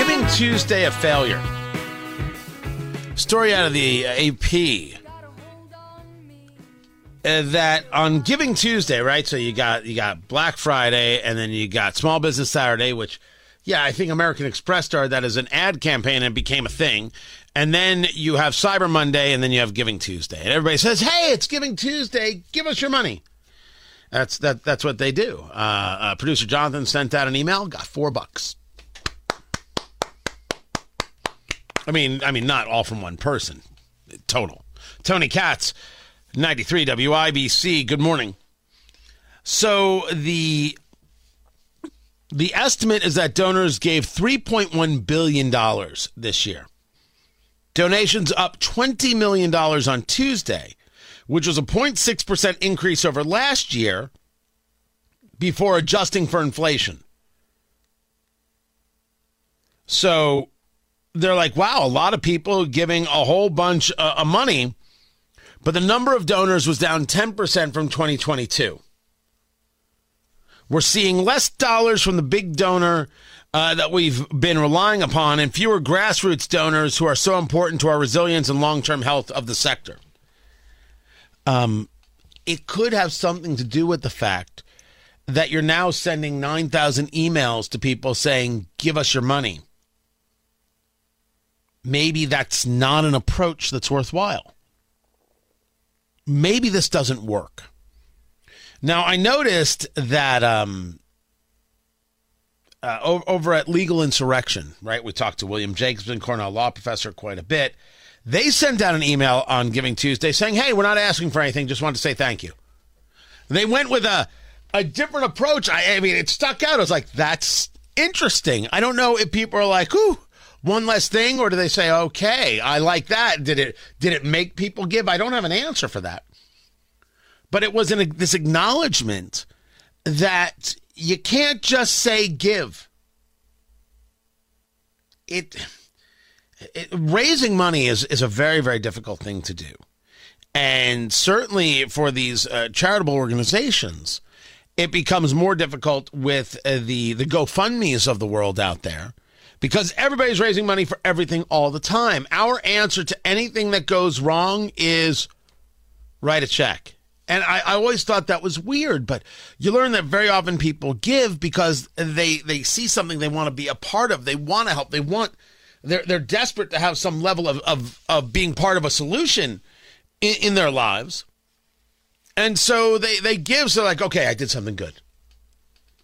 Giving Tuesday a failure. Story out of the AP uh, that on Giving Tuesday, right? So you got you got Black Friday, and then you got Small Business Saturday, which, yeah, I think American Express started that as an ad campaign and became a thing. And then you have Cyber Monday, and then you have Giving Tuesday, and everybody says, "Hey, it's Giving Tuesday. Give us your money." That's that. That's what they do. Uh, uh, Producer Jonathan sent out an email, got four bucks. I mean, I mean, not all from one person. Total. Tony Katz, ninety three WIBC. Good morning. So the the estimate is that donors gave three point one billion dollars this year. Donations up twenty million dollars on Tuesday which was a 0.6% increase over last year before adjusting for inflation. So they're like, wow, a lot of people giving a whole bunch uh, of money, but the number of donors was down 10% from 2022. We're seeing less dollars from the big donor uh, that we've been relying upon and fewer grassroots donors who are so important to our resilience and long term health of the sector. Um, it could have something to do with the fact that you're now sending 9,000 emails to people saying, give us your money. Maybe that's not an approach that's worthwhile. Maybe this doesn't work. Now, I noticed that um, uh, over at Legal Insurrection, right? We talked to William Jacobson, Cornell law professor, quite a bit. They sent out an email on Giving Tuesday saying, hey, we're not asking for anything, just wanted to say thank you. They went with a, a different approach. I, I mean, it stuck out. I was like, that's interesting. I don't know if people are like, ooh, one less thing, or do they say, okay, I like that. Did it did it make people give? I don't have an answer for that. But it was an, this acknowledgement that you can't just say give. It it, raising money is, is a very, very difficult thing to do. And certainly for these uh, charitable organizations, it becomes more difficult with uh, the, the GoFundMe's of the world out there because everybody's raising money for everything all the time. Our answer to anything that goes wrong is write a check. And I, I, always thought that was weird, but you learn that very often people give because they they see something they want to be a part of. They want to help. They want they're they're desperate to have some level of of, of being part of a solution in, in their lives. And so they, they give so like, okay, I did something good.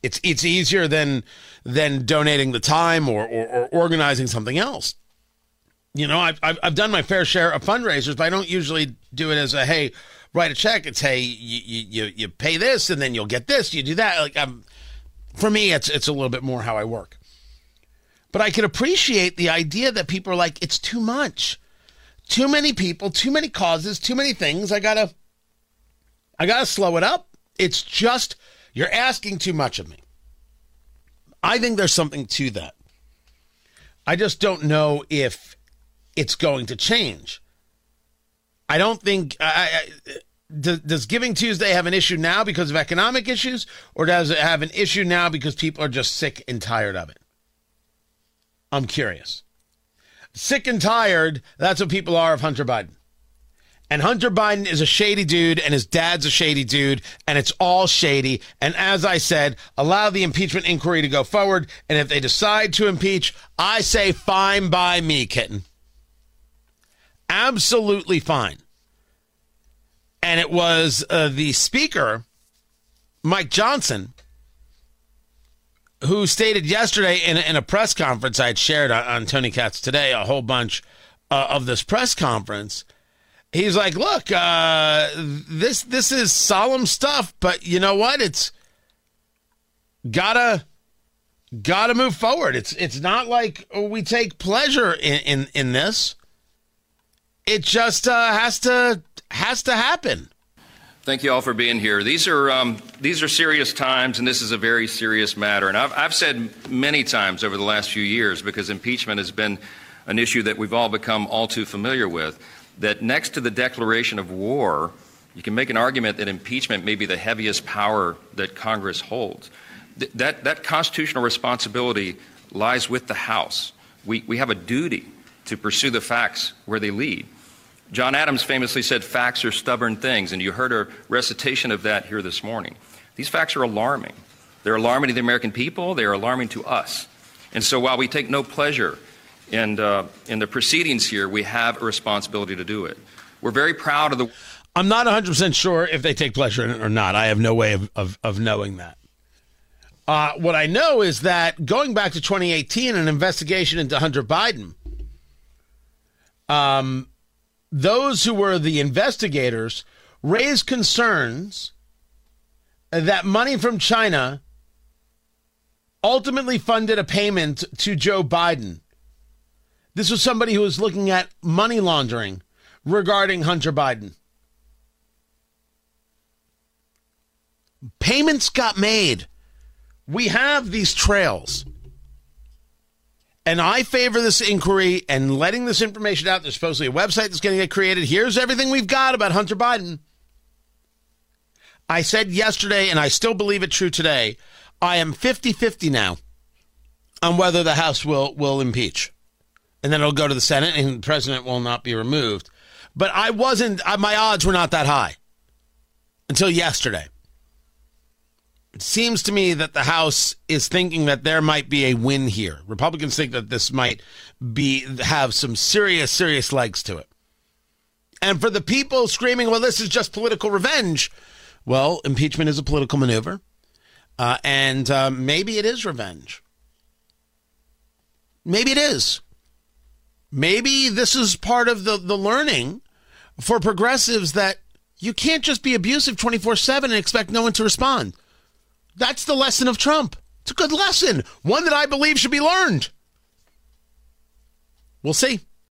It's it's easier than than donating the time or, or, or organizing something else. You know, I've, I've, I've done my fair share of fundraisers, but I don't usually do it as a hey, write a check. It's hey, you you you pay this and then you'll get this. You do that. Like I'm, for me, it's it's a little bit more how I work. But I can appreciate the idea that people are like, it's too much. Too many people, too many causes, too many things. I gotta I gotta slow it up. It's just you're asking too much of me. I think there's something to that. I just don't know if it's going to change. I don't think. I, I, does, does Giving Tuesday have an issue now because of economic issues, or does it have an issue now because people are just sick and tired of it? I'm curious. Sick and tired, that's what people are of Hunter Biden. And Hunter Biden is a shady dude, and his dad's a shady dude, and it's all shady. And as I said, allow the impeachment inquiry to go forward. And if they decide to impeach, I say fine by me, kitten. Absolutely fine. And it was uh, the speaker, Mike Johnson, who stated yesterday in a, in a press conference I had shared on, on Tony Katz today a whole bunch uh, of this press conference. He's like, "Look, uh, this this is solemn stuff, but you know what? It's gotta gotta move forward. It's it's not like we take pleasure in in, in this. It just uh, has to has to happen." Thank you all for being here. These are um, these are serious times, and this is a very serious matter. And I've, I've said many times over the last few years, because impeachment has been an issue that we've all become all too familiar with, that next to the declaration of war, you can make an argument that impeachment may be the heaviest power that Congress holds. Th- that that constitutional responsibility lies with the House. We, we have a duty to pursue the facts where they lead. John Adams famously said, Facts are stubborn things, and you heard a recitation of that here this morning. These facts are alarming. They're alarming to the American people, they are alarming to us. And so while we take no pleasure in, uh, in the proceedings here, we have a responsibility to do it. We're very proud of the. I'm not 100% sure if they take pleasure in it or not. I have no way of, of, of knowing that. Uh, what I know is that going back to 2018, an investigation into Hunter Biden, um, those who were the investigators raised concerns that money from China ultimately funded a payment to Joe Biden. This was somebody who was looking at money laundering regarding Hunter Biden. Payments got made. We have these trails. And I favor this inquiry and letting this information out. There's supposedly a website that's going to get created. Here's everything we've got about Hunter Biden. I said yesterday, and I still believe it true today, I am 50 50 now on whether the House will, will impeach. And then it'll go to the Senate, and the president will not be removed. But I wasn't, my odds were not that high until yesterday. It seems to me that the House is thinking that there might be a win here. Republicans think that this might be have some serious, serious legs to it. And for the people screaming, well, this is just political revenge, well, impeachment is a political maneuver. Uh, and uh, maybe it is revenge. Maybe it is. Maybe this is part of the, the learning for progressives that you can't just be abusive 24 7 and expect no one to respond. That's the lesson of Trump. It's a good lesson, one that I believe should be learned. We'll see.